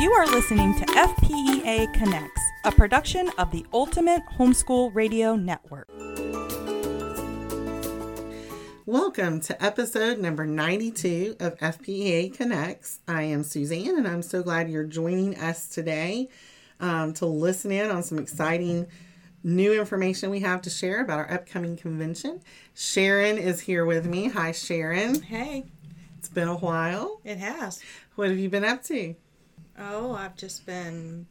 You are listening to FPEA Connects, a production of the Ultimate Homeschool Radio Network. Welcome to episode number 92 of FPEA Connects. I am Suzanne, and I'm so glad you're joining us today um, to listen in on some exciting new information we have to share about our upcoming convention. Sharon is here with me. Hi, Sharon. Hey, It's been a while. it has. What have you been up to? Oh, I've just been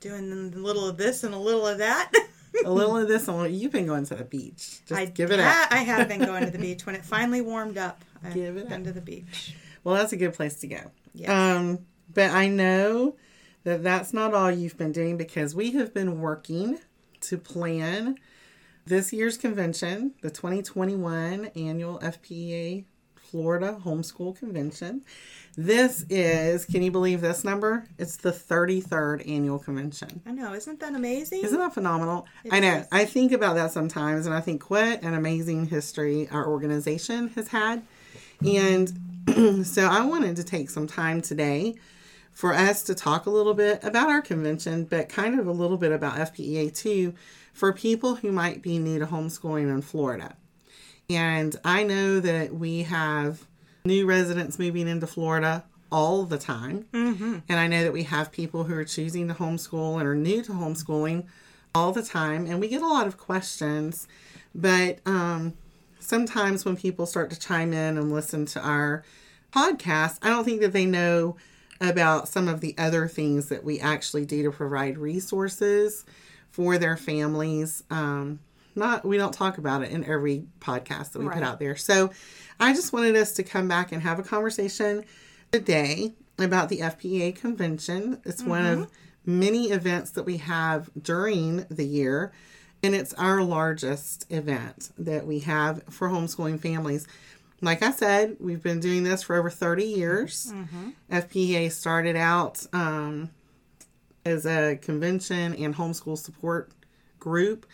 doing a little of this and a little of that. A little of this, and you've been going to the beach. Just I give it ha- up. I have been going to the beach when it finally warmed up. I've Give it been up. to the beach. Well, that's a good place to go. Yes. Um, but I know that that's not all you've been doing because we have been working to plan this year's convention, the 2021 annual FPEA Florida Homeschool Convention. This is, can you believe this number? It's the 33rd annual convention. I know, isn't that amazing? Isn't that phenomenal? It I know. is. I think about that sometimes and I think what an amazing history our organization has had. And so I wanted to take some time today for us to talk a little bit about our convention, but kind of a little bit about FPEA too for people who might be new to homeschooling in Florida. And I know that we have new residents moving into Florida all the time. Mm-hmm. And I know that we have people who are choosing to homeschool and are new to homeschooling all the time. And we get a lot of questions. But um, sometimes when people start to chime in and listen to our podcast, I don't think that they know about some of the other things that we actually do to provide resources for their families. Um, not we don't talk about it in every podcast that we put out there. So I just wanted us to come back and have a conversation today about the FPEA convention. It's one of many events that we have during the year, and it's our largest event that we have for homeschooling families. Like I said, we've been doing this for over 30 years. FPEA started out um, as a convention and homeschool support group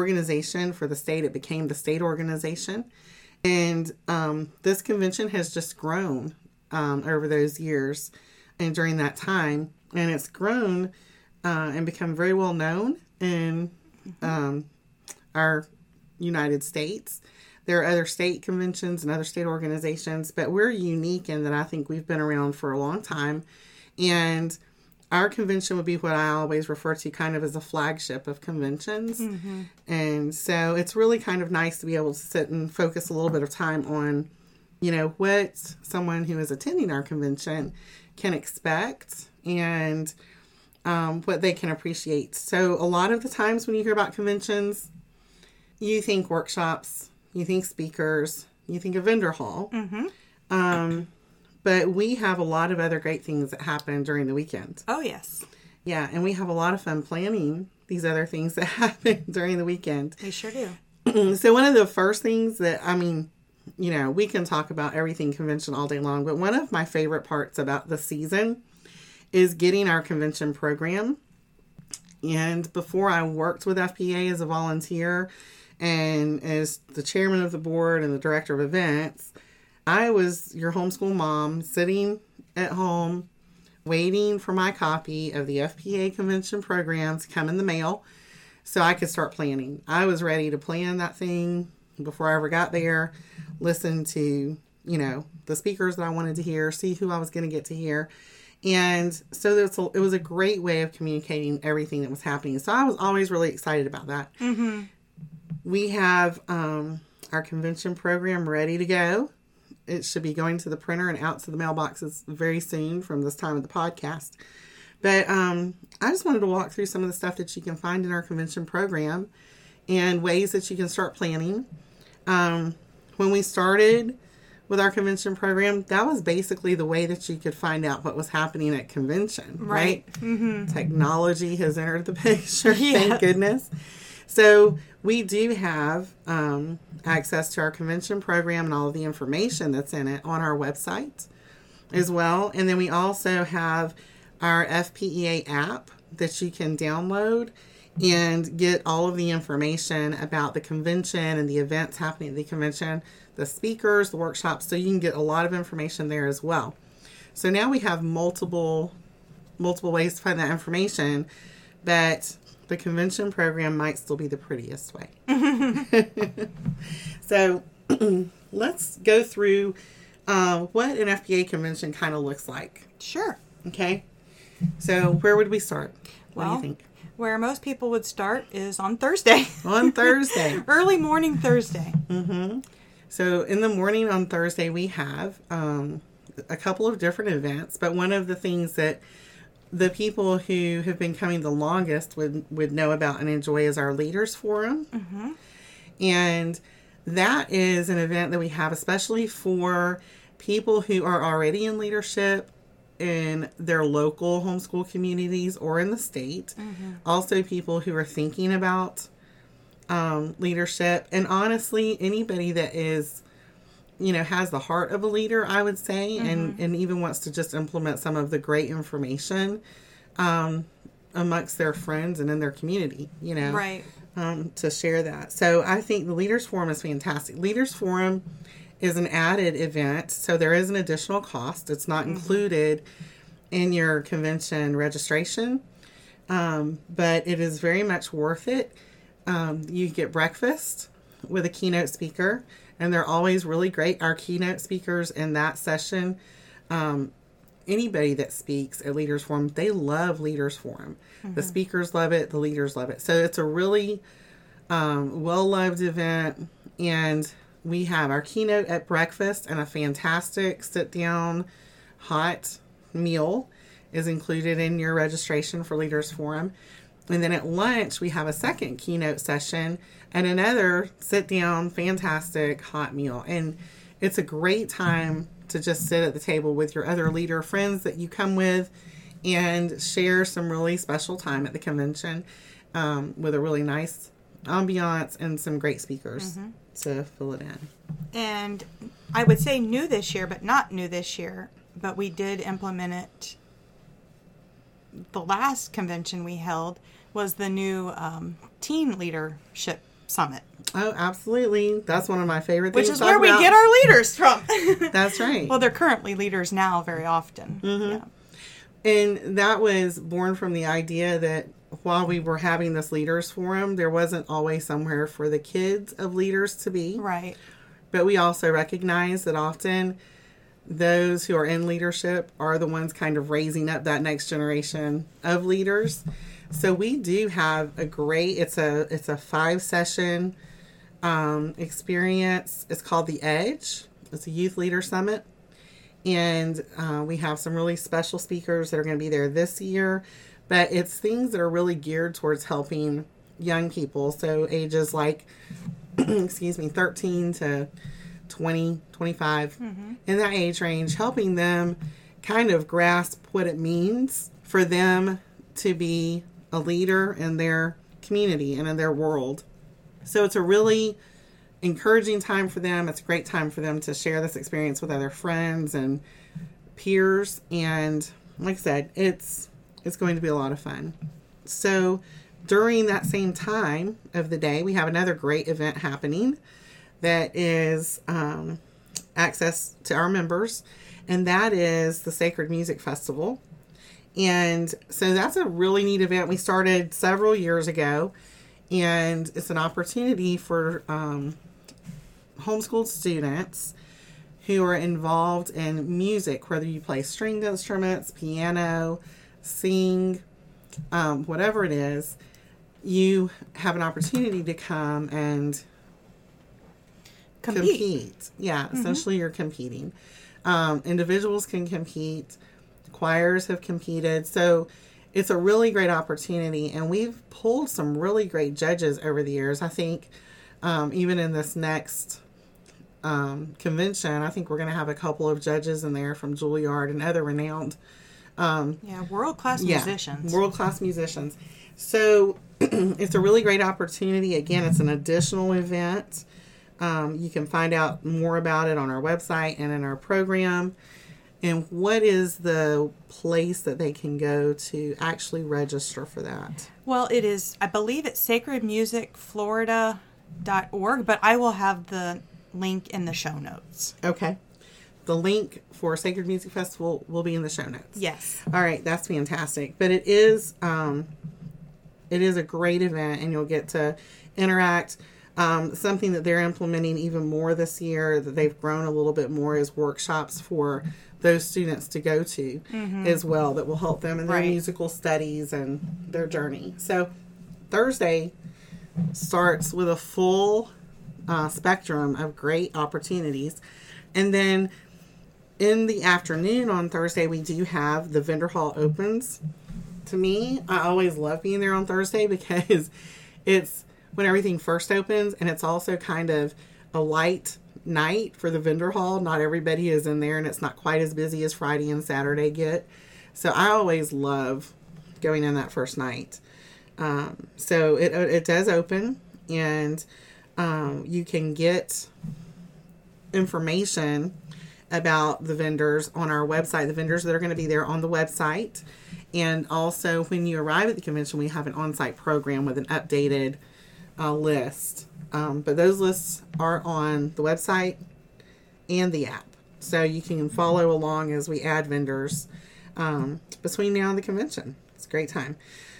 organization for the state. It became the state organization. And um, this convention has just grown um, over those years and during that time. And it's grown uh, and become very well known in um, our United States. There are other state conventions and other state organizations, but we're unique in that I think we've been around for a long time. And our convention would be what I always refer to kind of as a flagship of conventions. And so it's really kind of nice to be able to sit and focus a little bit of time on, you know, what someone who is attending our convention can expect and um, what they can appreciate. So a lot of the times when you hear about conventions, you think workshops, you think speakers, you think a vendor hall. Um, but we have a lot of other great things that happen during the weekend. Oh, yes. Yeah, and we have a lot of fun planning these other things that happen during the weekend. We sure do. So one of the first things that I mean, you know, we can talk about everything convention all day long, but one of my favorite parts about the season is getting our convention program. And before I worked with FPA as a volunteer and as the chairman of the board and the director of events, I was your homeschool mom sitting at home waiting for my copy of the FPA convention program to come in the mail so I could start planning. I was ready to plan that thing before I ever got there, listen to, you know, the speakers that I wanted to hear, see who I was going to get to hear. And so it was a great way of communicating everything that was happening. So I was always really excited about that. Mm-hmm. We have um, our convention program ready to go. It should be going to the printer and out to the mailboxes very soon from this time of the podcast. But um, I just wanted to walk through some of the stuff that you can find in our convention program and ways that you can start planning. Um, when we started with our convention program, that was basically the way that you could find out what was happening at convention, right? Technology has entered the picture, thank goodness. So we do have um, access to our convention program and all of the information that's in it on our website as well. And then we also have our FPEA app that you can download and get all of the information about the convention and the events happening at the convention, the speakers, the workshops. So you can get a lot of information there as well. So now we have multiple multiple ways to find that information, but the convention program might still be the prettiest way. so let's go through uh, what an FPA convention kind of looks like. Sure. Okay. So where would we start? What do you think? Where most people would start is on Thursday. On Thursday. Early morning Thursday. Mm-hmm. So in the morning on Thursday, we have um, a couple of different events, but one of the things that the people who have been coming the longest would, would know about and enjoy is our Leaders Forum. And that is an event that we have especially for people who are already in leadership in their local homeschool communities or in the state. Also, people who are thinking about um, leadership. And honestly, anybody that is, you know, has the heart of a leader, I would say, and, and even wants to just implement some of the great information um, amongst their friends and in their community, you know Right. um, to share that. So I think the Leaders Forum is fantastic. Leaders Forum is an added event, so there is an additional cost. It's not included in your convention registration, um, but it is very much worth it. Um, you get breakfast with a keynote speaker, and they're always really great. Our keynote speakers in that session um, anybody that speaks at Leaders Forum, they love Leaders Forum. The speakers love it, the leaders love it. So it's a really um, well loved event. And we have our keynote at breakfast and a fantastic sit down hot meal is included in your registration for Leaders Forum. And then at lunch, we have a second keynote session and another sit down, fantastic hot meal. And it's a great time to just sit at the table with your other leader friends that you come with and share some really special time at the convention um, with a really nice ambiance and some great speakers to fill it in. And I would say new this year, but not new this year. But we did implement it. The last convention we held was the new um, teen leadership summit, Oh, absolutely. That's one of my favorite which is where we about. get our leaders from. That's right. well, they're currently leaders now very often. Yeah. And that was born from the idea that while we were having this leaders forum, there wasn't always somewhere for the kids of leaders to be. Right. But we also recognize that often those who are in leadership are the ones kind of raising up that next generation of leaders. So we do have a great it's a it's a five session um, experience. It's called the Edge. It's a youth leader summit. And uh, we have some really special speakers that are going to be there this year. But it's things that are really geared towards helping young people. So ages like, excuse me, 13 to 20, 25, in that age range, helping them kind of grasp what it means for them to be a leader in their community and in their world. So it's a really encouraging time for them. It's a great time for them to share this experience with other friends and peers. And like I said, it's it's going to be a lot of fun. So during that same time of the day, we have another great event happening that is um, access to our members, and that is the Sacred Music Festival. And so that's a really neat event. We started several years ago, and it's an opportunity for um, homeschooled students who are involved in music, whether you play stringed instruments, piano, sing, um, whatever it is, you have an opportunity to come and Compete. compete. Yeah, essentially you're competing. Um, individuals can compete, choirs have competed. So it's a really great opportunity. And we've pulled some really great judges over the years. I think um, even in this next um, convention, I think we're going to have a couple of judges in there from Juilliard and other renowned Yeah, world class musicians. World class musicians. So it's a really great opportunity. Again, it's an additional event. Um, you can find out more about it on our website and in our program. And what is the place that they can go to actually register for that? Well, it is, I believe it's sacredmusicflorida.org, but I will have the link in the show notes. Okay. the link for Sacred Music Festival will be in the show notes. Yes. All right, that's fantastic. But it is um, it is a great event, and you'll get to interact. Um, something that they're implementing even more this year that they've grown a little bit more is workshops for those students to go to as well that will help them in their Right. musical studies and their journey. So Thursday starts with a full uh, spectrum of great opportunities, and then in the afternoon on Thursday, we do have the vendor hall opens. To me, I always love being there on Thursday because it's when everything first opens, and it's also kind of a light night for the vendor hall. Not everybody is in there, and it's not quite as busy as Friday and Saturday get. So I always love going in that first night. Um, so it it does open, and um, you can get information about the vendors on our website, the vendors that are going to be there on the website. And also, when you arrive at the convention, we have an on site program with an updated uh, list. Um, but those lists are on the website and the app. So you can follow along as we add vendors um, between now and the convention. It's a great time.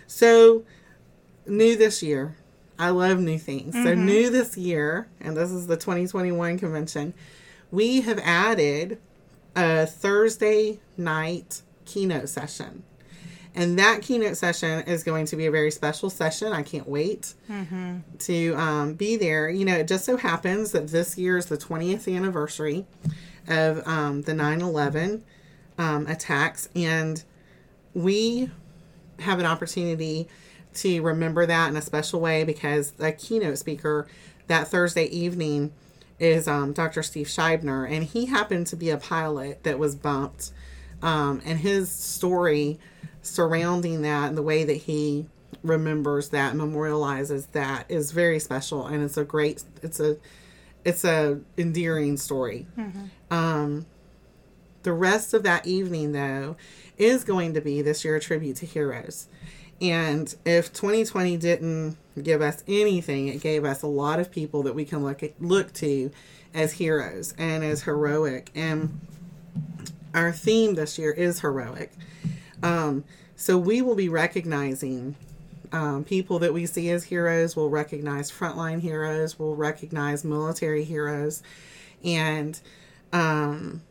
So, new this year, I love new things. So, new this year, and this is the 2021 convention, we have added a Thursday night keynote session. And that keynote session is going to be a very special session. I can't wait to um, be there. You know, it just so happens that this year is the 20th anniversary of um, the 9 11 um, attacks. And we have an opportunity to remember that in a special way because the keynote speaker that Thursday evening is um, Dr. Steve Scheibner, and he happened to be a pilot that was bumped. Um, and his story surrounding that and the way that he remembers that, memorializes that, is very special, and it's a great, it's a, it's a endearing story. Um, the rest of that evening, though, is going to be this year a tribute to heroes. And if 2020 didn't give us anything, it gave us a lot of people that we can look at, look to as heroes and as heroic. And our theme this year is heroic. Um, so we will be recognizing um, people that we see as heroes. We'll recognize frontline heroes. We'll recognize military heroes, and um,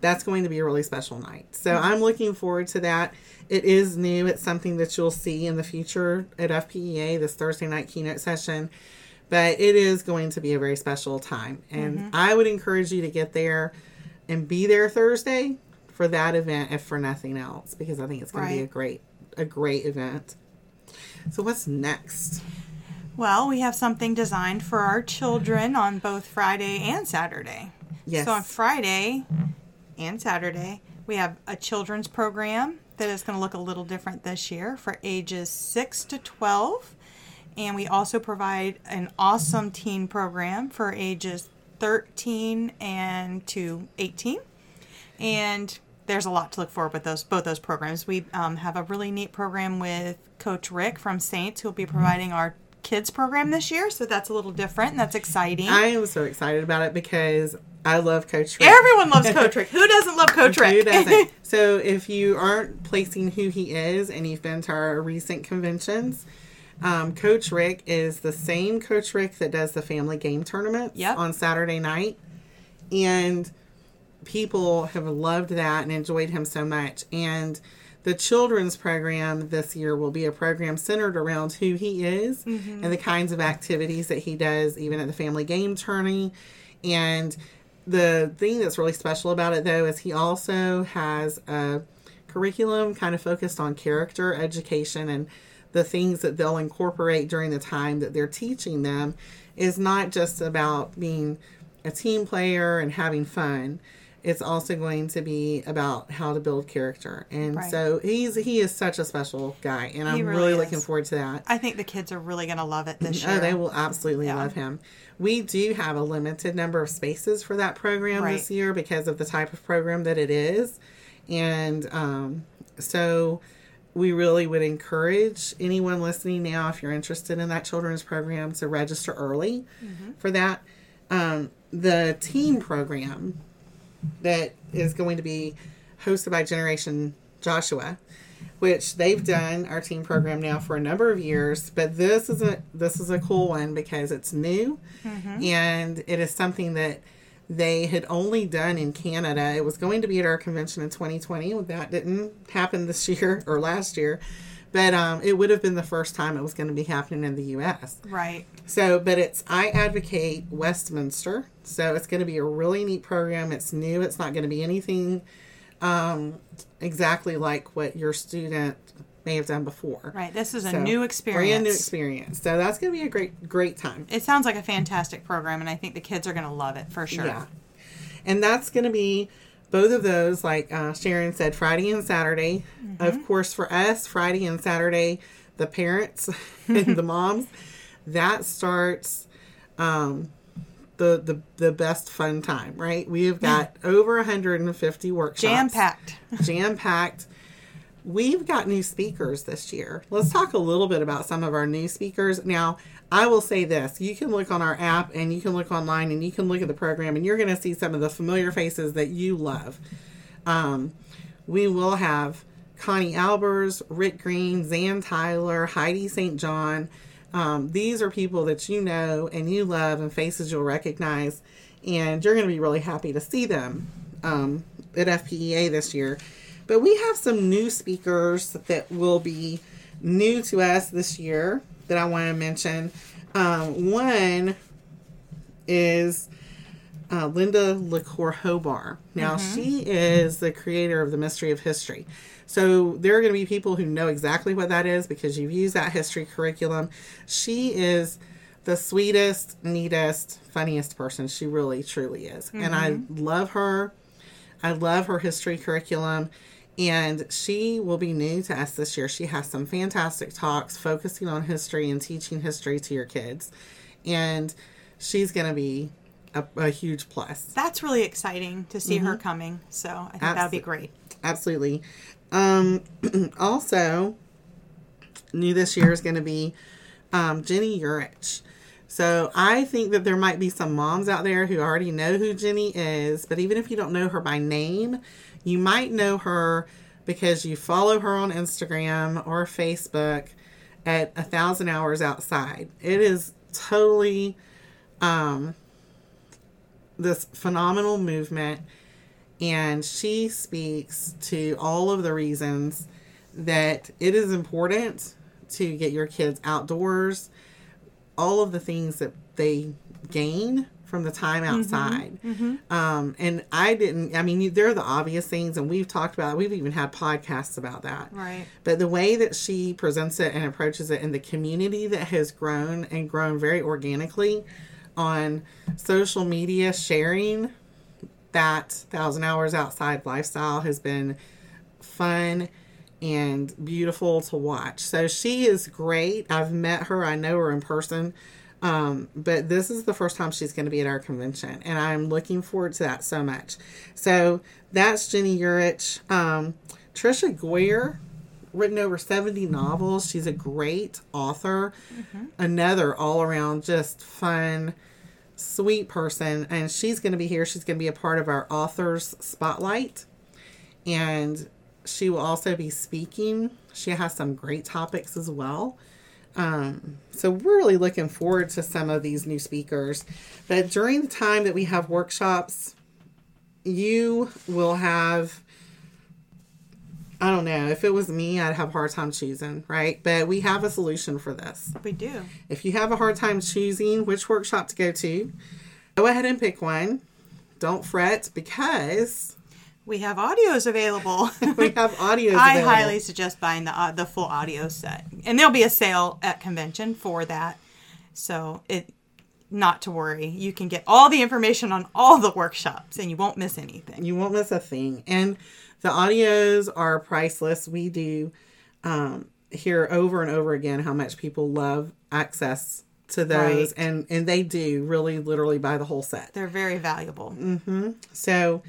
that's going to be a really special night. So I'm looking forward to that. It is new. It's something that you'll see in the future at FPEA, this Thursday night keynote session. But it is going to be a very special time. And I would encourage you to get there and be there Thursday for that event, if for nothing else, because I think it's going to be a great, a great event. So what's next? Well, we have something designed for our children on both Friday and Saturday. Yes. So on Friday and Saturday, we have a children's program that is going to look a little different this year for ages 6 to 12. And we also provide an awesome teen program for ages 13 and to 18. And there's a lot to look forward with those both those programs. We um, have a really neat program with Coach Rick from Saints, who'll be providing our kids program this year. So that's a little different. and That's exciting. I am so excited about it because I love Coach Rick. Everyone loves Coach Rick. Who doesn't love Coach Rick? Who doesn't? so if you aren't placing who he is and you've been to our recent conventions, um, Coach Rick is the same Coach Rick that does the family game tournaments Yep. on Saturday night. And people have loved that and enjoyed him so much. And the children's program this year will be a program centered around who he is mm-hmm. and the kinds of activities that he does, even at the family game tourney. And the thing that's really special about it, though, is he also has a curriculum kind of focused on character education and the things that they'll incorporate during the time that they're teaching them is not just about being a team player and having fun. It's also going to be about how to build character. And Right. so he's he is such a special guy and I'm really, really looking forward to that. I think the kids are really going to love it this year. Oh, they will absolutely Yeah. love him. We do have a limited number of spaces for that program Right. this year because of the type of program that it is. And um, so we really would encourage anyone listening now, if you're interested in that children's program, to register early Mm-hmm. for that. Um, the team program that is going to be hosted by Generation Joshua, which they've done our team program now for a number of years. But this is a this is a cool one because it's new, mm-hmm. and it is something that they had only done in Canada. It was going to be at our convention in 2020. That didn't happen this year or last year. But um, it would have been the first time it was going to be happening in the U.S. Right. So, but it's I Advocate Westminster. So it's going to be a really neat program. It's new. It's not going to be anything um, exactly like what your student may have done before. Right. This is a So, new experience. Brand new experience. So that's going to be a great, great time. It sounds like a fantastic program, and I think the kids are going to love it for sure. Yeah. And that's going to be both of those, like uh, Sharon said, Friday and Saturday. Of course, for us, Friday and Saturday, the parents and the moms, that starts um, the, the the best fun time, right? We have got over 150 workshops. Jam packed. Jam packed. We've got new speakers this year. Let's talk a little bit about some of our new speakers. Now, I will say this you can look on our app and you can look online and you can look at the program and you're going to see some of the familiar faces that you love. Um, we will have Connie Albers, Rick Green, Zan Tyler, Heidi St. John. Um, these are people that you know and you love and faces you'll recognize, and you're going to be really happy to see them um, at FPEA this year. But we have some new speakers that will be new to us this year that I want to mention. Um, one is uh, Linda LaCour Hobar. Now, she is the creator of the Mystery of History. So, there are going to be people who know exactly what that is because you've used that history curriculum. She is the sweetest, neatest, funniest person. She really, truly is. And I love her. I love her history curriculum. And she will be new to us this year. She has some fantastic talks focusing on history and teaching history to your kids. And she's going to be a, a huge plus. That's really exciting to see her coming. So I think that would be great. Absolutely. Um, also, new this year is going to be um, Ginny Yurich. So I think that there might be some moms out there who already know who Ginny is, but even if you don't know her by name, you might know her because you follow her on Instagram or Facebook at a thousand hours outside. It is totally um, this phenomenal movement and she speaks to all of the reasons that it is important to get your kids outdoors, all of the things that they gain from the time outside. Um, and I didn't, I mean, you- they're the obvious things, and we've talked about, we've even had podcasts about that. Right. But the way that she presents it and approaches it, and the community that has grown and grown very organically on social media, sharing that thousand hours outside lifestyle has been fun and beautiful to watch. So she is great. I've met her, I know her in person. Um, but this is the first time she's going to be at our convention, and I'm looking forward to that so much. So that's Ginny Yurich. Um, Tricia Goyer, written over 70 novels. She's a great author. Another all around just fun, sweet person. And she's going to be here. She's going to be a part of our authors spotlight. And she will also be speaking. She has some great topics as well. Um, so we're really looking forward to some of these new speakers. But during the time that we have workshops, you will have I don't know. If it was me, I'd have a hard time choosing, right? But we have a solution for this. We do. If you have a hard time choosing which workshop to go to, go ahead and pick one. Don't fret because We have audios available. we have audio. I highly suggest buying the uh, the full audio set, and there'll be a sale at convention for that. So it, not to worry, you can get all the information on all the workshops, and you won't miss anything. You won't miss a thing. And the audios are priceless. We do um, hear over and over again how much people love access to those, Right. and and they do really literally buy the whole set. They're very valuable. Mm-hmm. So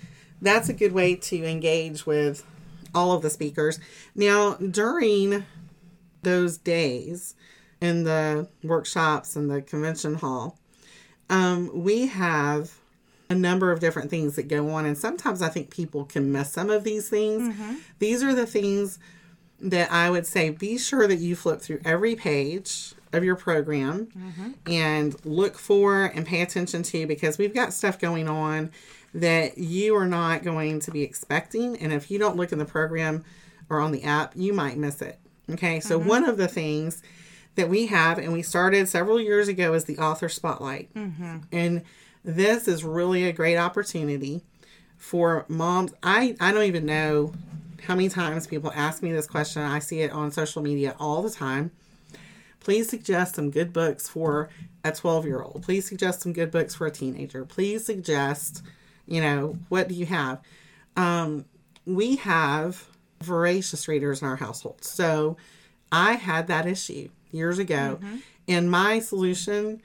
that's a good way to engage with all of the speakers. Now, during those days in the workshops and the convention hall, um, we have a number of different things that go on. And sometimes I think people can miss some of these things. These are the things that I would say be sure that you flip through every page of your program and look for and pay attention to because we've got stuff going on that you are not going to be expecting. And if you don't look in the program or on the app, you might miss it. Okay, so mm-hmm. one of the things that we have, and we started several years ago, is the author spotlight. Mm-hmm. And this is really a great opportunity for moms. I, I don't even know how many times people ask me this question. I see it on social media all the time. Please suggest some good books for a 12 year old. Please suggest some good books for a teenager. Please suggest, you know, what do you have? Um, we have voracious readers in our household. So I had that issue years ago. And my solution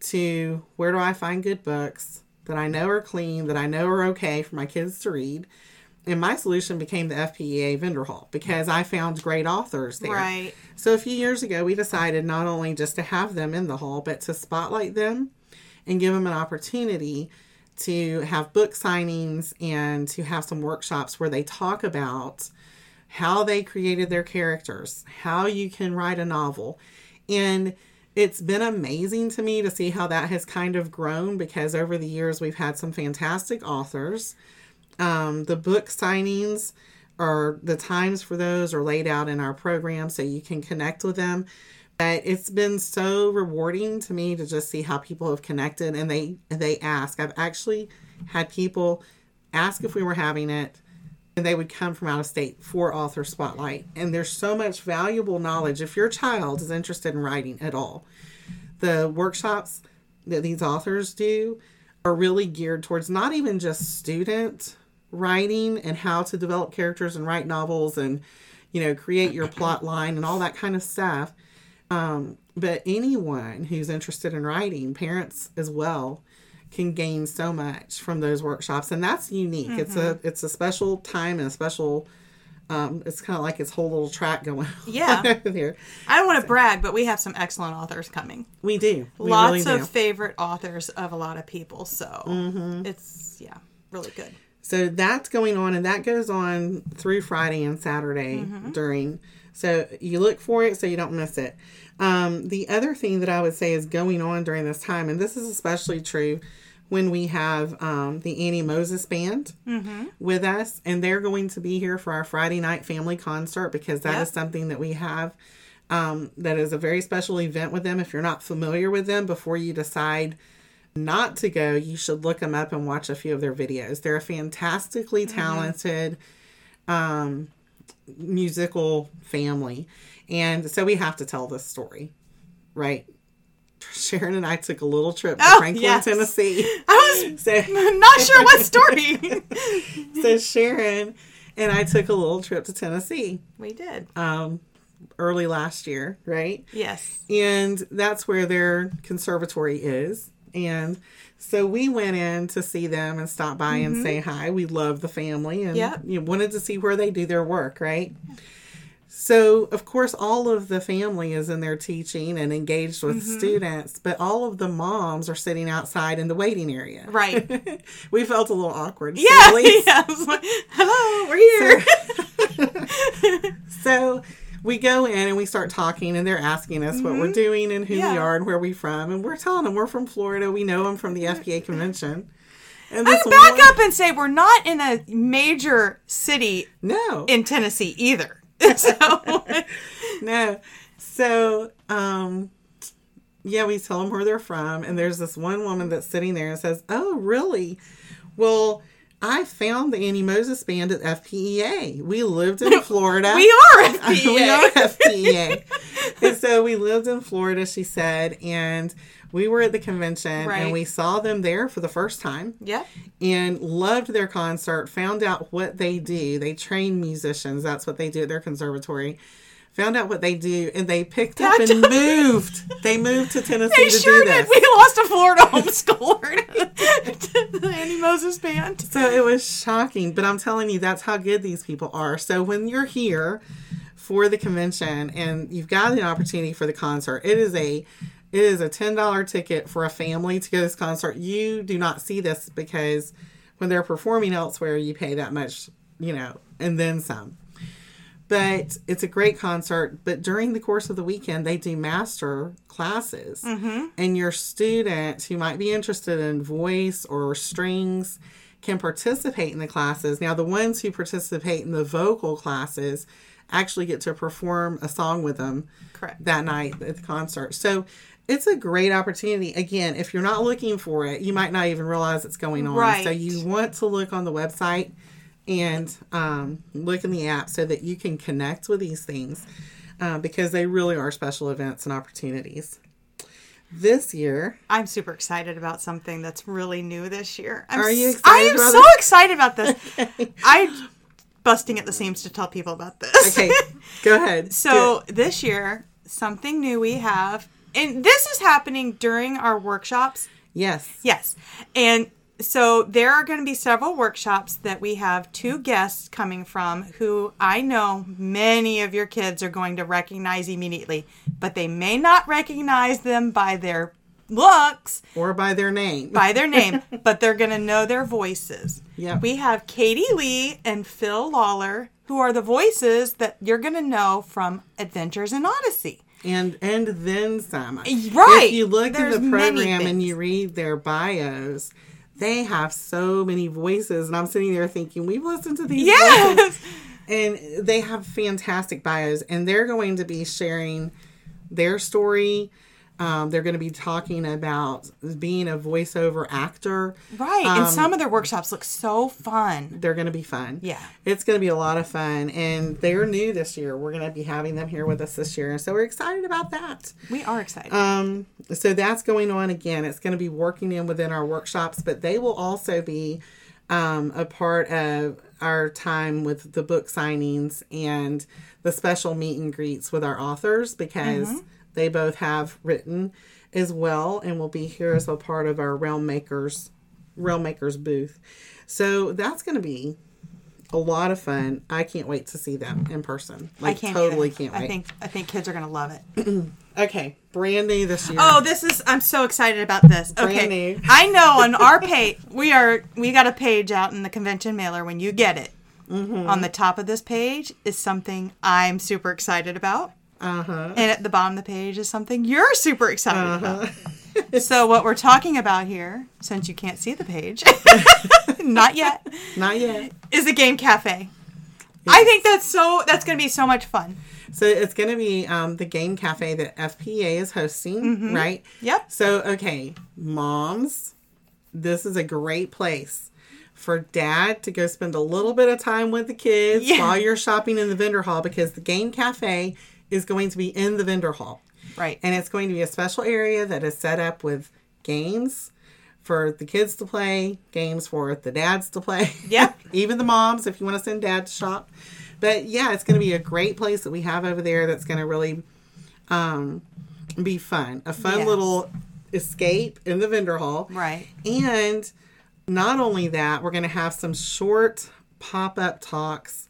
to where do I find good books that I know are clean, that I know are okay for my kids to read. And my solution became the FPEA vendor hall because I found great authors there. Right. So a few years ago, we decided not only just to have them in the hall, but to spotlight them and give them an opportunity to have book signings and to have some workshops where they talk about how they created their characters, how you can write a novel. And it's been amazing to me to see how that has kind of grown because over the years we've had some fantastic authors. Um, the book signings are the times for those are laid out in our program so you can connect with them. It's been so rewarding to me to just see how people have connected and they they ask. I've actually had people ask if we were having it and they would come from out of state for author spotlight and there's so much valuable knowledge if your child is interested in writing at all the workshops that these authors do are really geared towards not even just student writing and how to develop characters and write novels and you know create your plot line and all that kind of stuff um, but anyone who's interested in writing parents as well can gain so much from those workshops and that's unique it's a it's a special time and a special um, it's kind of like its whole little track going Yeah. there I don't want to brag, but we have some excellent authors coming. we do we Lots really do. of favorite authors of a lot of people. So Mm-hmm. it's, yeah, really good. So that's going on, and that goes on through Friday and Saturday during. So you look for it so you don't miss it. Um, the other thing that I would say is going on during this time, and this is especially true when we have um, the Annie Moses Band with us, and they're going to be here for our Friday night family concert because that is Yep. something that we have. Um, that is a very special event with them. If you're not familiar with them, before you decide not to go, you should look them up and watch a few of their videos. They're a fantastically talented um, musical family. And so we have to tell this story, right? Sharon and I took a little trip to Oh, Franklin, yes. Tennessee. I was So, not sure what story. so Sharon and I took a little trip to Tennessee we did. um, early last year, right? Yes. and that's where their conservatory is. And so we went in to see them and stop by and mm-hmm. say hi. We love the family and Yep. you know, wanted to see where they do their work, right? So, of course, all of the family is in there teaching and engaged with mm-hmm. students, but all of the moms are sitting outside in the waiting area. Right. we felt a little awkward. Yeah. yeah. Like, Hello, we're here. So we go in and we start talking, and they're asking us what we're doing and who we Mm-hmm. Are and where we're from, and we're telling them we're from Florida. We know them from the FPA convention. And this I back one- up and say we're not in a major city No, in Tennessee either. So no. So, um, yeah, we tell them where they're from, and there's this one woman that's sitting there and says, "Oh, really? Well." I found the Annie Moses band at FPEA. We lived in Florida. we are FPA. we are FPEA. and so we lived in Florida, she said, and we were at the convention Right. and we saw them there for the first time Yep. and loved their concert, found out what they do. They train musicians, that's what they do at their conservatory. Found out what they do and they picked up and moved. They moved to Tennessee They to sure do did. We lost a Florida homeschooler to the Annie Moses band. So it was shocking, but I'm telling you, that's how good these people are. So when you're here for the convention and you've got an opportunity for the concert, it is a It is a $10 ticket for a family to go to this concert. You do not see this because when they're performing elsewhere, you pay that much, you know, and then some. But it's a great concert. But during the course of the weekend, they do master classes. Mm-hmm. And your student who might be interested in voice or strings can participate in the classes. Now, the ones who participate in the vocal classes actually get to perform a song with them Correct. that night at the concert. So it's a great opportunity. Again, if you're not looking for it, you might not even realize it's going on. Right. So you want to look on the website and um, look in the app so that you can connect with these things uh, because they really are special events and opportunities. This year, I'm super excited about something that's really new this year. I'm Are you excited I am so this? excited about this. I busting at the seams to tell people about this. okay, go ahead. So this year, something new we have, and this is happening during our workshops. yes, Yes. And so there are going to be several workshops that we have two guests coming from who I know many of your kids are going to recognize immediately, but they may not recognize them by their looks, or by their name. by their name, but they're going to know their voices. Yep. We have Katie Leigh and Phil Lollar, who are the voices that you're going to know from Adventures in Odyssey. and and then some. Right. If you look There's at the program and you read their bios, they have so many voices, and I'm sitting there thinking, we've listened to these. Yes. voices. and they have fantastic bios, and they're going to be sharing their story. Um, they're going to be talking about being a voiceover actor. Right. and some of their workshops look so fun. They're going to be fun. Yeah. It's going to be a lot of fun. And they're new this year. We're going to be having them here with us this year. So we're excited about that. We are excited. Um, so that's going on again. It's going to be working in within our workshops, but they will also be um, a part of our time with the book signings and the special meet and greets with our authors because they both have written as well and will be here as a part of our Realm Makers Realm Makers booth. So that's going to be a lot of fun. I can't wait to see them in person. Like I can't totally either. can't wait. I think I think kids are gonna love it. okay, brand new this year. Oh, this is I'm so excited about this. Brand Okay. new. I know on our page we are we got a page out in the convention mailer when you get it. Mm-hmm. On the top of this page is something I'm super excited about. Uh-huh. And at the bottom of the page is something you're super excited Uh-huh. about. so what we're talking about here, since you can't see the page, not yet, Not yet. is a game cafe. I think that's so that's going to be so much fun. So it's going to be um, the game cafe that FPA is hosting, right? Mm-hmm. Yep. So, okay, moms, this is a great place for dad to go spend a little bit of time with the kids Yeah. while you're shopping in the vendor hall because the game cafe is going to be in the vendor hall. Right. And it's going to be a special area that is set up with games for the kids to play, games for the dads to play. Yep. Even the moms, if you want to send dad to shop. But yeah, it's going to be a great place that we have over there that's going to really um, be fun. A fun Yes. little escape in the vendor hall. Right. And not only that, we're going to have some short pop up talks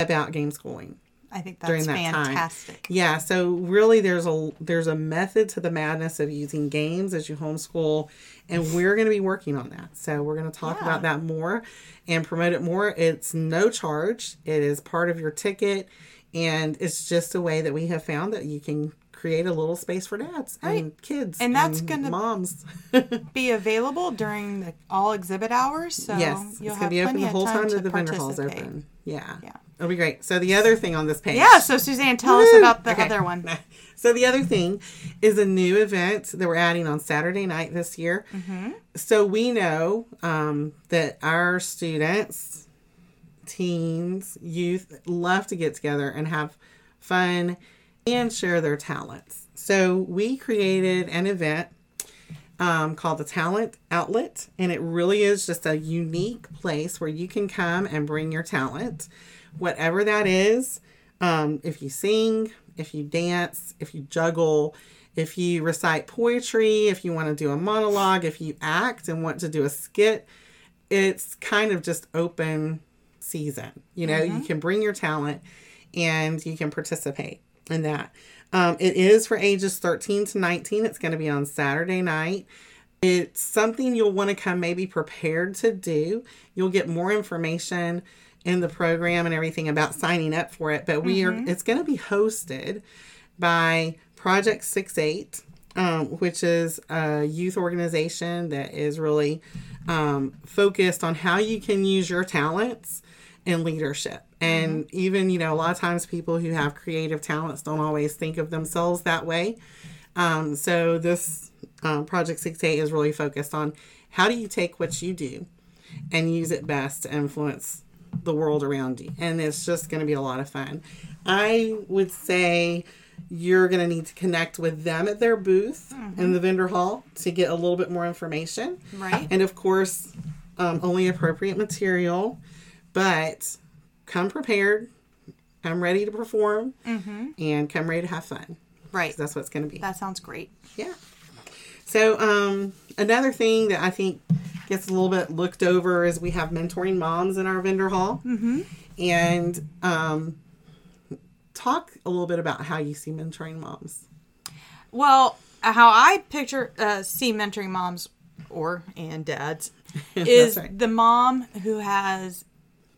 about game schooling I think during that's that time. fantastic. Yeah, so really there's a there's a method to the madness of using games as you homeschool and we're going to be working on that. So we're going to talk Yeah. about that more and promote it more. It's no charge. It is part of your ticket and it's just a way that we have found that you can create a little space for dads and kids And that's gonna- moms. Be available during the all exhibit hours, so yes, you'll it's have be open plenty the of whole time time that the vendor hall's open. Yeah. Yeah. It'll be great. So the other thing on this page. Yeah, so Suzanne, tell us about the Okay. other one. So the other thing is a new event that we're adding on Saturday night this year. Mm-hmm. So we know um, that our students, teens, youth love to get together and have fun and share their talents. So we created an event um, called the Talent Outlet, and it really is just a unique place where you can come and bring your talent, whatever that is. Um, if you sing, if you dance, if you juggle, if you recite poetry, if you want to do a monologue, if you act and want to do a skit, it's kind of just open season. You know, you can bring your talent and you can participate in that. Um, it is for ages 13 to 19. It's going to be on Saturday night. It's something you'll want to come maybe prepared to do. You'll get more information in the program and everything about signing up for it. But we are it's going to be hosted by Project Six Eight, um, which is a youth organization that is really um, focused on how you can use your talents in leadership. And even you know a lot of times people who have creative talents don't always think of themselves that way. Um, so this uh, Project Six Eight is really focused on how do you take what you do and use it best to influence the world around you. And it's just going to be a lot of fun. I would say you're going to need to connect with them at their booth in the vendor hall to get a little bit more information. Right. And of course, um, only appropriate material, but come prepared, come ready to perform, and come ready to have fun. Right. That's what it's going to be. That sounds great. Yeah. So, um, another thing that I think gets a little bit looked over is we have mentoring moms in our vendor hall. Mm-hmm. And um, talk a little bit about how you see mentoring moms. Well, how I picture uh, see mentoring moms or and dads is right. the mom who has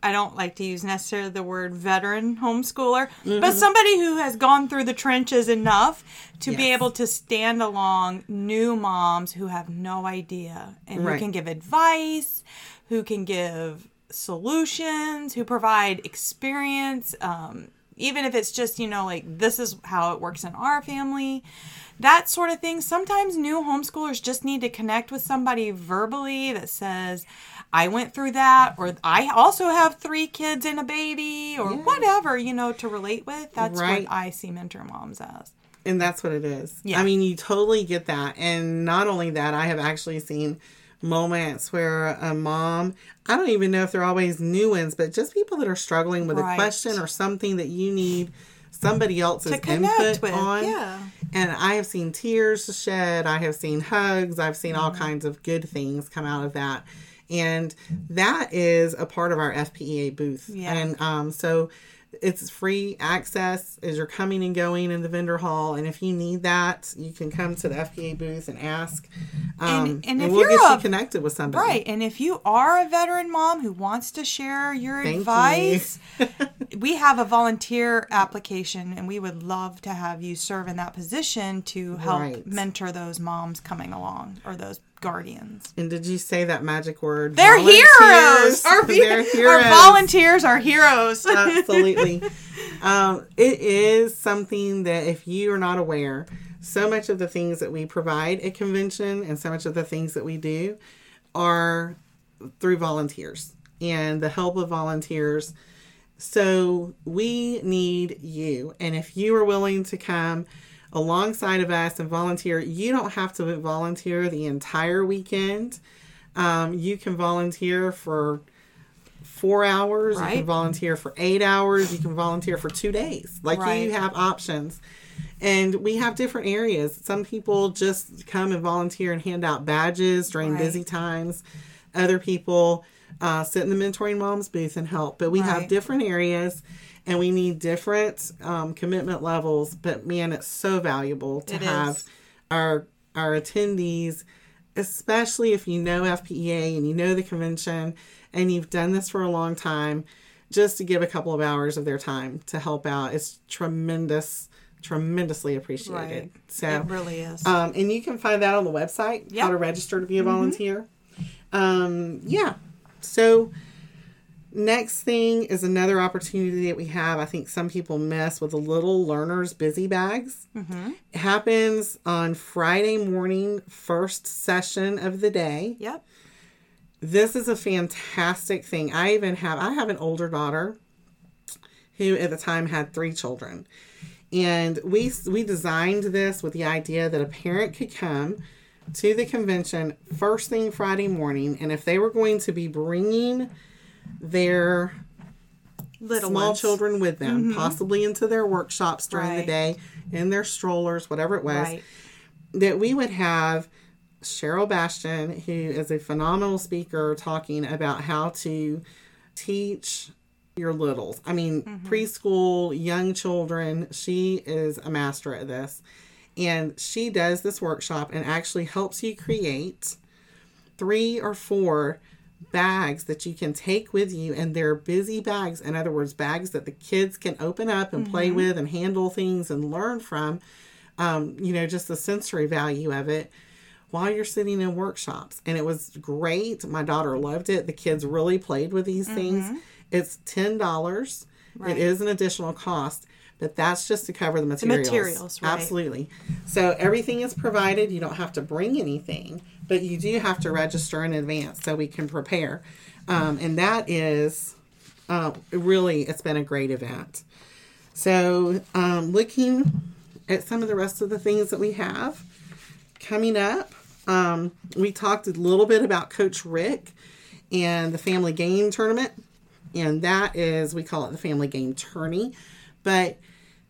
I don't like to use necessarily the word veteran homeschooler, Mm-hmm. but somebody who has gone through the trenches enough to be able to stand along new moms who have no idea and who can give advice, who can give solutions, who provide experience, um, even if it's just, you know, like this is how it works in our family, that sort of thing. Sometimes new homeschoolers just need to connect with somebody verbally that says, I went through that, or I also have three kids and a baby, or whatever, you know, to relate with. That's Right. what I see mentor moms as. And that's what it is. Yeah. I mean, you totally get that. And not only that, I have actually seen moments where a mom, I don't even know if they're always new ones, but just people that are struggling with Right. a question or something that you need somebody else's input with, on. yeah. And I have seen tears shed. I have seen hugs. I've seen Mm-hmm. all kinds of good things come out of that. And that is a part of our FPEA booth. Yeah. And um, so it's free access as you're coming and going in the vendor hall. And if you need that, you can come to the FPEA booth and ask. Um, and if we'll you're get a- you connected with somebody. Right. And if you are a veteran mom who wants to share your Thank you. advice, we have a volunteer application and we would love to have you serve in that position to help Right. mentor those moms coming along or those guardians. And did you say that magic word? They're heroes. Our, They're our volunteers are heroes. Absolutely. um, it is something that if you are not aware, so much of the things that we provide at convention and so much of the things that we do are through volunteers and the help of volunteers. So we need you. And if you are willing to come alongside of us and volunteer, you don't have to volunteer the entire weekend. Um, you can volunteer for four hours. right. You can volunteer for eight hours. You can volunteer for two days. Like Right. you have options. And we have different areas. Some people just come and volunteer and hand out badges during Right. busy times. Other people uh, sit in the mentoring moms booth and help. But we have different areas and we need different um, commitment levels. But man, it's so valuable to It have is. our our attendees, especially if you know FPEA and you know the convention and you've done this for a long time, just to give a couple of hours of their time to help out is tremendous, tremendously appreciated. Right. So it really is. um, and you can find that on the website, Yep. how to register to be a volunteer. Um, yeah. So next thing is another opportunity that we have. I think some people mess with the little learners busy bags. Mm-hmm. It happens on Friday morning, first session of the day. yep. This is a fantastic thing. I even have I have an older daughter who at the time had three children. And we we designed this with the idea that a parent could come to the convention first thing Friday morning and if they were going to be bringing their Little small ones. children with them, mm-hmm. possibly into their workshops during the day, in their strollers, whatever it was, Right. that we would have Cheryl Bastian, who is a phenomenal speaker, talking about how to teach your littles. I mean, mm-hmm. preschool, young children. She is a master at this. And she does this workshop and actually helps you create three or four bags that you can take with you and they're busy bags. In other words bags that the kids can open up and play with and handle things and learn from um, you know just the sensory value of it while you're sitting in workshops. And it was great. My daughter loved it. The kids really played with these things. It's ten dollars. Right. it is an additional cost but that's just to cover the materials. materials, right. absolutely. So everything is provided. You don't have to bring anything but you do have to register in advance so we can prepare. Um, and that is uh, really it's been a great event. So um, looking at some of the rest of the things that we have coming up um, we talked a little bit about coach rick and the family game tournament. And that is we call it the family game tourney but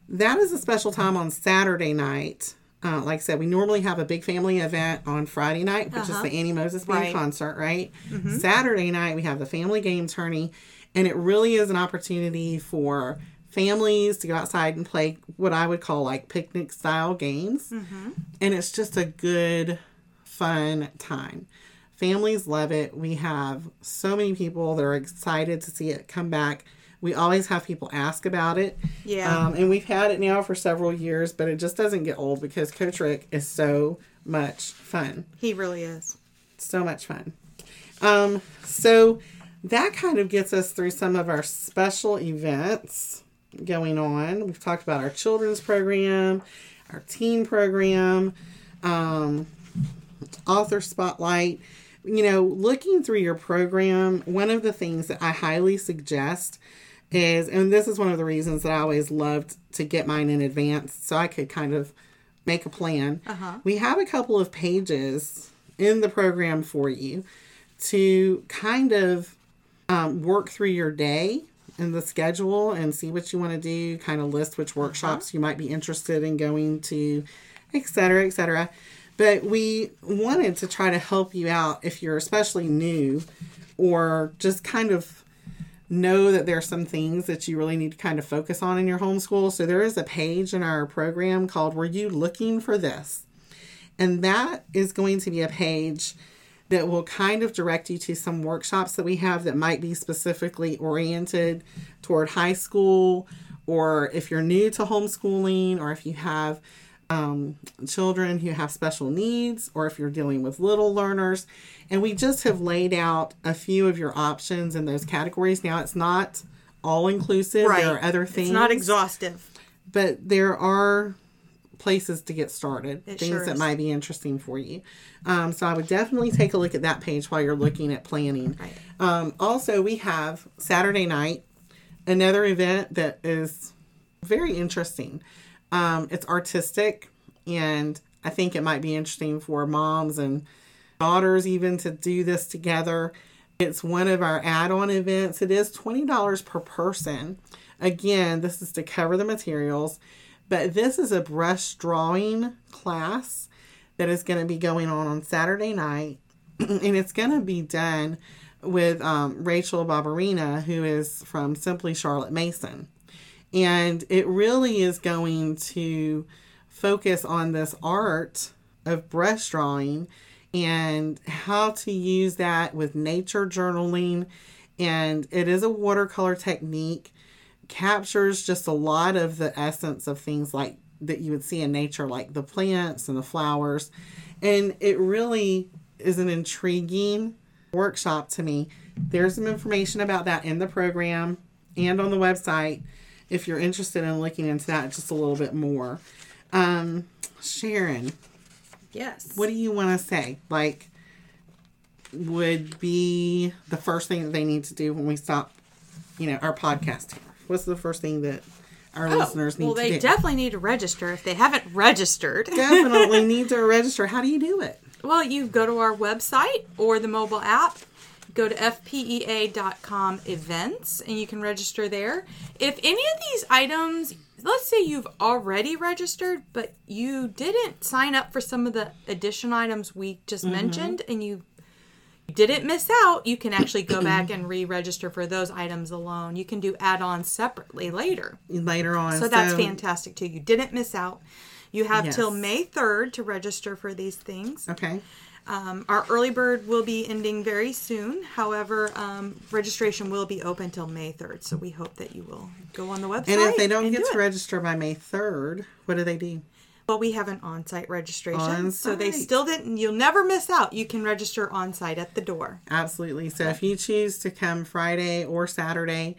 that is a special time on saturday night. Uh, like i said we normally have a big family event on friday night which is the uh-huh. annie moses band Right. concert right? Mm-hmm. Saturday night we have the family game tourney and it really is an opportunity for families to go outside and play what i would call like picnic style games. Mm-hmm. And it's just a good fun time. Families love it. We have so many people that are excited to see it come back we always have people ask about it Yeah. um, and we've had it now for several years but it just doesn't get old because coach rick is so much fun He really is. so much fun. Um, so that kind of gets us through some of our special events going on. We've talked about our children's program, our teen program, um, author spotlight. You know, looking through your program, one of the things that I highly suggest is, and this is one of the reasons that I always loved to get mine in advance so I could kind of make a plan. We have a couple of pages in the program for you to kind of um, work through your day and the schedule and see what you want to do, kind of list which workshops you might be interested in going to, et cetera, et cetera. But we wanted to try to help you out if you're especially new or just kind of know that there are some things that you really need to kind of focus on in your homeschool. So there is a page in our program called Were You Looking for This? And that is going to be a page that will kind of direct you to some workshops that we have that might be specifically oriented toward high school, or if you're new to homeschooling, or if you have um, children who have special needs, or if you're dealing with little learners. And we just have laid out a few of your options in those categories. Now, it's not all inclusive, there are other things It's not exhaustive. but there are places to get started, It things sure that might be interesting for you. Um, so I would definitely take a look at that page while you're looking at planning. Right. Um, also, we have Saturday night, another event that is very interesting. Um, it's artistic, and I think it might be interesting for moms and daughters even to do this together. It's one of our add on events. It is $20 per person. Again, this is to cover the materials, but this is a brush drawing class that is going to be going on on Saturday night, and it's going to be done with um, Rachel Barberina, who is from Simply Charlotte Mason. And it really is going to focus on this art of brush drawing and how to use that with nature journaling. And it is a watercolor technique, captures just a lot of the essence of things like that you would see in nature, like the plants and the flowers. And it really is an intriguing workshop to me. There's some information about that in the program and on the website if you're interested in looking into that just a little bit more. Um, Sharon, Yes. what do you want to say? Like, would be the first thing that they need to do when we stop, you know, our podcast here? What's the first thing that our listeners need Oh, well, they do? definitely need to register if they haven't registered. Definitely need to register. How do you do it? Well, you go to our website or the mobile app, go to fpea.com events, and you can register there. If any of these items, let's say you've already registered, but you didn't sign up for some of the addition items we just mm-hmm. mentioned, and you didn't miss out, you can actually go back and re-register for those items alone. You can do add-ons separately later. Later on. So that's fantastic too. You didn't miss out. You have Yes. till May 3rd to register for these things. Okay. Um, our early bird will be ending very soon. However, um, registration will be open till May 3rd. So we hope that you will go on the website. And if they don't get do to it. register by May 3rd, what do they do? well, we have an on-site registration, so they still didn't. You'll never miss out. You can register on-site at the door. Absolutely. So if you choose to come Friday or Saturday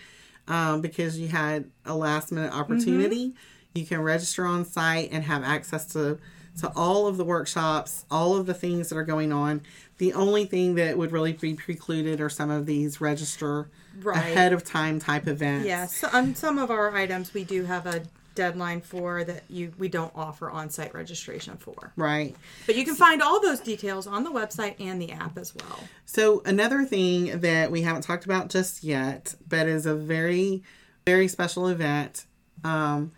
um, because you had a last minute opportunity, you can register on site and have access to to all of the workshops, all of the things that are going on. The only thing that would really be precluded are some of these register Right. ahead of time type events. Yes, on some of our items we do have a deadline for that you we don't offer on-site registration for. Right. But you can find all those details on the website and the app as well. So another thing that we haven't talked about just yet, but is a very, very special event, um,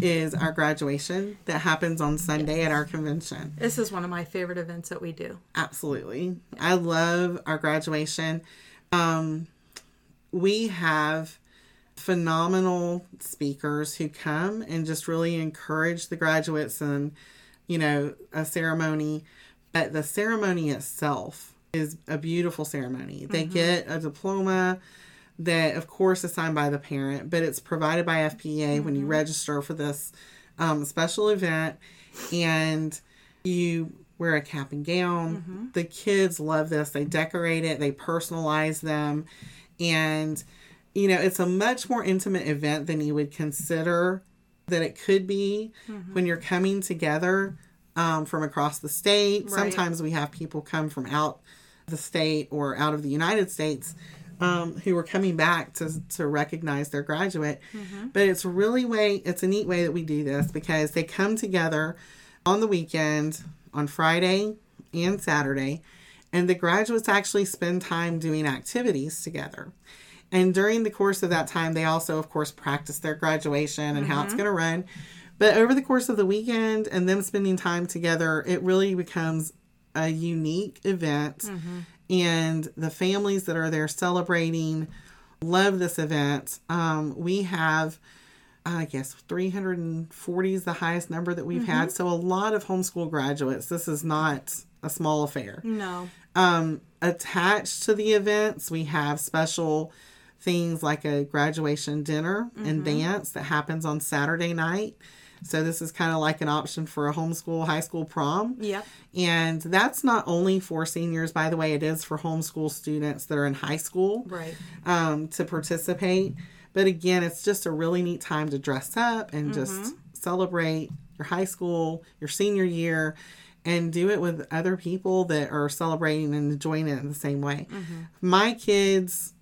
is our graduation that happens on Sunday at our convention. This is one of my favorite events that we do. Absolutely, I love our graduation. Um, we have phenomenal speakers who come and just really encourage the graduates and you know a ceremony but the ceremony itself is a beautiful ceremony they get a diploma that of course is signed by the parent but it's provided by fpea when you register for this um, special event. And you wear a cap and gown. The kids love this. They decorate it. They personalize them. And you know it's a much more intimate event than you would consider that it could be when you're coming together um, from across the state. Right. sometimes we have people come from out the state or out of the united states Mm-hmm. um, who are coming back to, to recognize their graduate. Mm-hmm. But it's really way it's a neat way that we do this because they come together on the weekend on friday and saturday and the graduates actually spend time doing activities together. And during the course of that time, they also, of course, practice their graduation and how it's mm-hmm. going to run. But over the course of the weekend and them spending time together, it really becomes a unique event. And the families that are there celebrating love this event. Um, we have, I guess, 340 is the highest number that we've had. So a lot of homeschool graduates. This is not a small affair No. um, attached to the events, we have special things like a graduation dinner and dance that happens on Saturday night. So this is kind of like an option for a homeschool high school prom. Yep. And that's not only for seniors, by the way, it is for homeschool students that are in high school Right. um, to participate. But again, it's just a really neat time to dress up and just celebrate your high school, your senior year, and do it with other people that are celebrating and enjoying it in the same way. My kids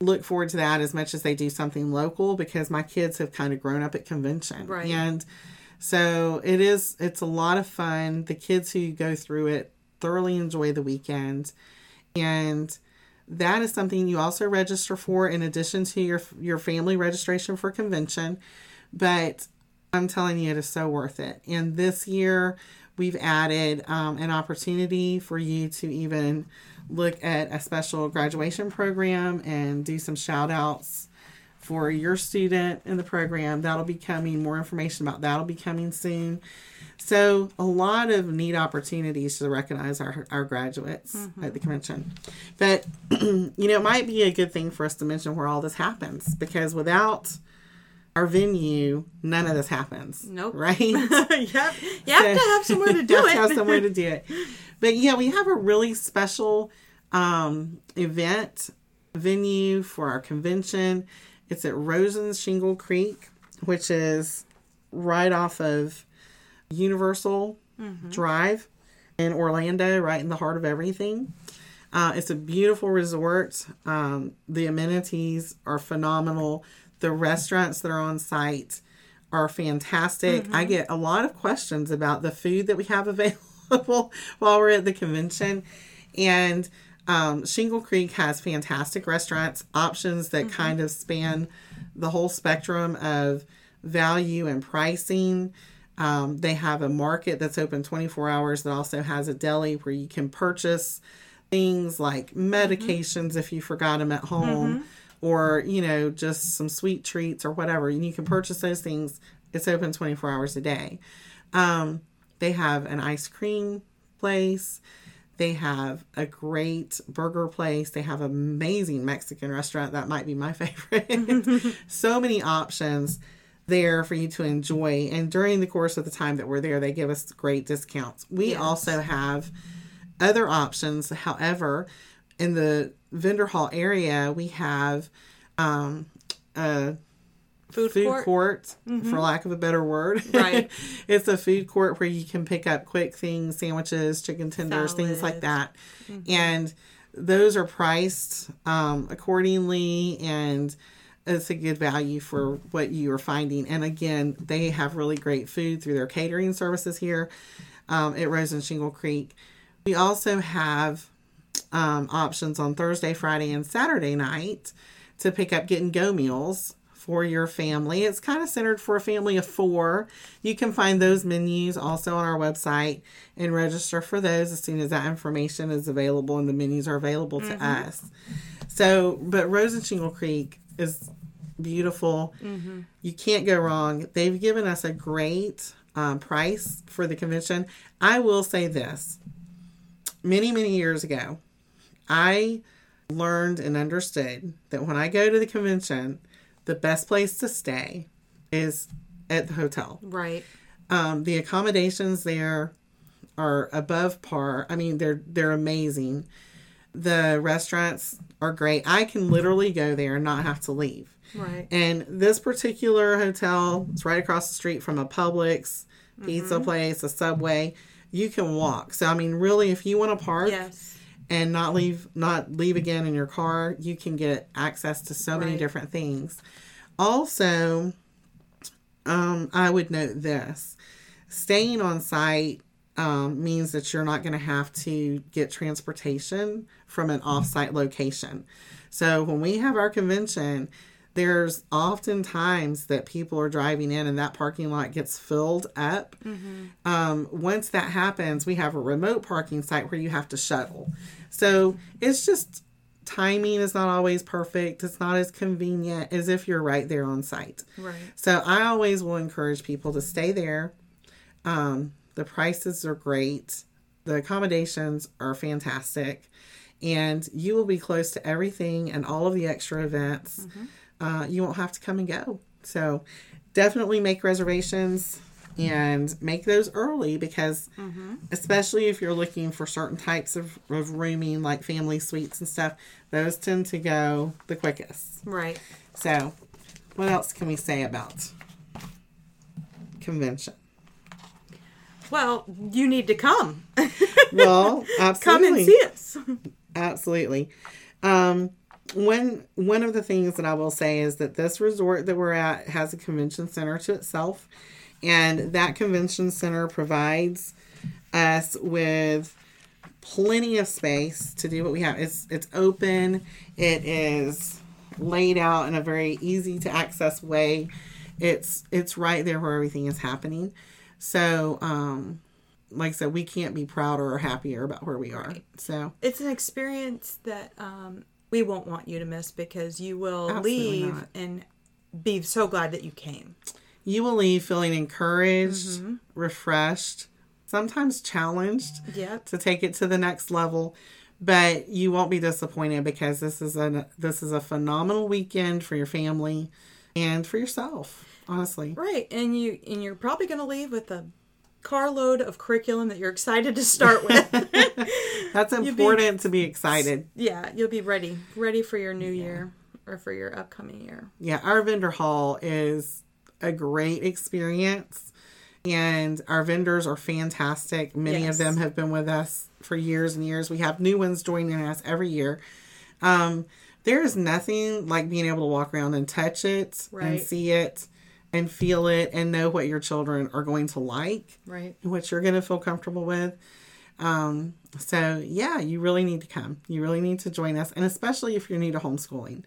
look forward to that as much as they do something local because my kids have kind of grown up at convention. Right. And so it is it's a lot of fun. The kids who go through it thoroughly enjoy the weekend. And that is something you also register for in addition to your your family registration for convention. But I'm telling you, it is so worth it. And this year, we've added um, an opportunity for you to even look at a special graduation program and do some shout outs for your student in the program. That'll be coming. More information about that'll be coming soon. So, a lot of neat opportunities to recognize our, our graduates mm-hmm. at the convention. But, you know, it might be a good thing for us to mention where all this happens because without our venue, none of this happens. Nope. Right? yep. You have to have somewhere to do it. have somewhere to do it. But yeah, we have a really special um, event venue for our convention. It's at Rosen's Shingle Creek, which is right off of Universal Drive in Orlando, right in the heart of everything. Uh, it's a beautiful resort. Um, the amenities are phenomenal. The restaurants that are on site are fantastic. I get a lot of questions about the food that we have available while we're at the convention. And um, Shingle Creek has fantastic restaurants, options that kind of span the whole spectrum of value and pricing. Um, they have a market that's open 24 hours that also has a deli where you can purchase things like medications if you forgot them at home or you know just some sweet treats or whatever and you can purchase those things. It's open 24 hours a day. Um, they have an ice cream place. They have a great burger place. They have amazing mexican restaurant. That might be my favorite. So many options there for you to enjoy. And during the course of the time that we're there they give us great discounts. We Yes. also have other options. However, in the vendor hall area, we have um, a Food, food court. court, for lack of a better word. Right. it's a food court where you can pick up quick things, sandwiches, chicken tenders, things like that. And those are priced um, accordingly and it's a good value for what you are finding. And again, they have really great food through their catering services here um, at Rosen Shingle Creek. We also have um, options on Thursday, Friday, and Saturday night to pick up get and go meals for your family. It's kind of centered for a family of four. You can find those menus also on our website and register for those as soon as that information is available and the menus are available to us. So, but Rosen Shingle Creek is beautiful. You can't go wrong. They've given us a great um, price for the convention. I will say this many, many years ago, I learned and understood that when I go to the convention, the best place to stay is at the hotel. Right. Um, the accommodations there are above par. I mean, they're they're amazing. The restaurants are great. I can literally go there and not have to leave. Right. And this particular hotel is right across the street from a Publix pizza place, a Subway. You can walk. So I mean, really, if you want to park Yes. And not leave, not leave again in your car, you can get access to so many Right. different things. Also, um, I would note this: staying on site um, means that you're not going to have to get transportation from an off-site location. So when we have our convention, there's often times that people are driving in and that parking lot gets filled up. Um, once that happens, we have a remote parking site where you have to shuttle. So it's just timing is not always perfect. It's not as convenient as if you're right there on site. Right. So I always will encourage people to stay there. Um, the prices are great. The accommodations are fantastic. And you will be close to everything and all of the extra events. Uh, you won't have to come and go. So definitely make reservations and make those early because, especially if you're looking for certain types of, of rooming, like family suites and stuff, those tend to go the quickest. Right. So, what else can we say about convention? Well, you need to come. Well, come and see us. absolutely. Um, one one of the things that I will say is that this resort that we're at has a convention center to itself, and that convention center provides us with plenty of space to do what we have. It's it's open. It is laid out in a very easy to access way. It's it's right there where everything is happening. So, um, like I said, we can't be prouder or happier about where we are. So, It's an experience that um, we won't want you to miss because you will Absolutely leave not. and be so glad that you came. you will leave feeling encouraged, mm-hmm. refreshed, sometimes challenged Yep. to take it to the next level. But you won't be disappointed because this is a this is a phenomenal weekend for your family and for yourself. Honestly, Right, and you and you're probably going to leave with a carload of curriculum that you're excited to start with. that's be- important to be excited. yeah, you'll be ready, ready for your new year or for your upcoming year. Yeah, our vendor hall is a great experience, and our vendors are fantastic. Many Yes. of them have been with us for years and years. We have new ones joining us every year. Um, there is nothing like being able to walk around and touch it and see it and feel it and know what your children are going to like Right. and what you're going to feel comfortable with. Um, so yeah, you really need to come. You really need to join us, and especially if you're new to homeschooling.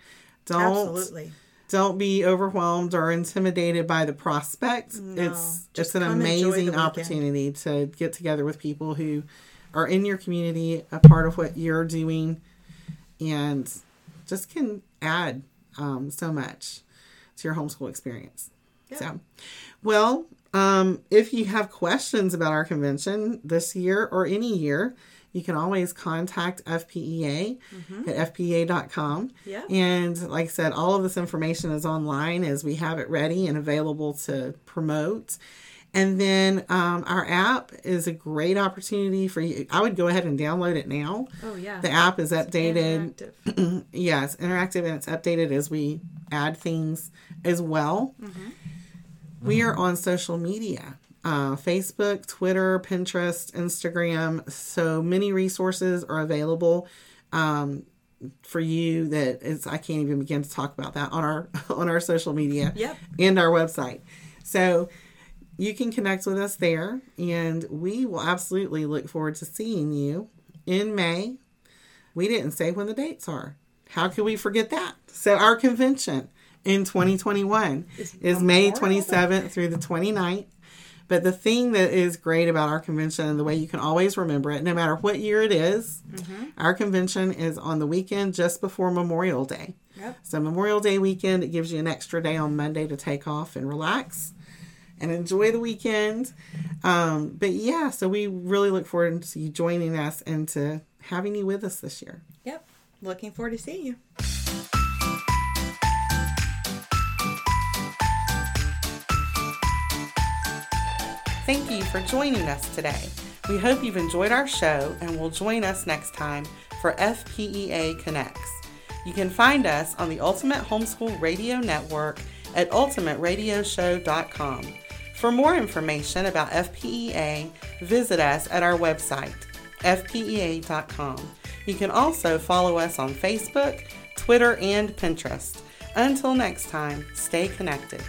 Don't Absolutely. don't be overwhelmed or intimidated by the prospect. it's just it's an come enjoy the amazing opportunity to get together with people who are in your community, a part of what you're doing, and just can add um, so much to your homeschool experience. So, well, um, if you have questions about our convention this year or any year, you can always contact FPEA at fpea.com. Yeah. And like I said, all of this information is online as we have it ready and available to promote. And then um, our app is a great opportunity for you. I would go ahead and download it now. Oh, yeah. The app is updated. Interactive. it's interactive and it's updated as we add things as well. We are on social media uh, Facebook, Twitter, Pinterest, Instagram. So many resources are available um, for you that it's, I can't even begin to talk about that on our on our social media Yep. and our website. So you can connect with us there, and we will absolutely look forward to seeing you in May. We didn't say when the dates are. How could we forget that? So our convention in 2021 is, May 27th through the 29th. But the thing that is great about our convention and the way you can always remember it, no matter what year it is, our convention is on the weekend just before Memorial Day. Yep. So Memorial Day weekend, it gives you an extra day on Monday to take off and relax and enjoy the weekend. Um, but yeah, so we really look forward to you joining us and to having you with us this year. Yep. Looking forward to seeing you. Thank you for joining us today. We hope you've enjoyed our show and will join us next time for FPEA Connects. You can find us on the Ultimate Homeschool Radio Network at ultimateradioshow.com. For more information about FPEA, visit us at our website, fpea.com. You can also follow us on Facebook, Twitter, and Pinterest. Until next time, stay connected.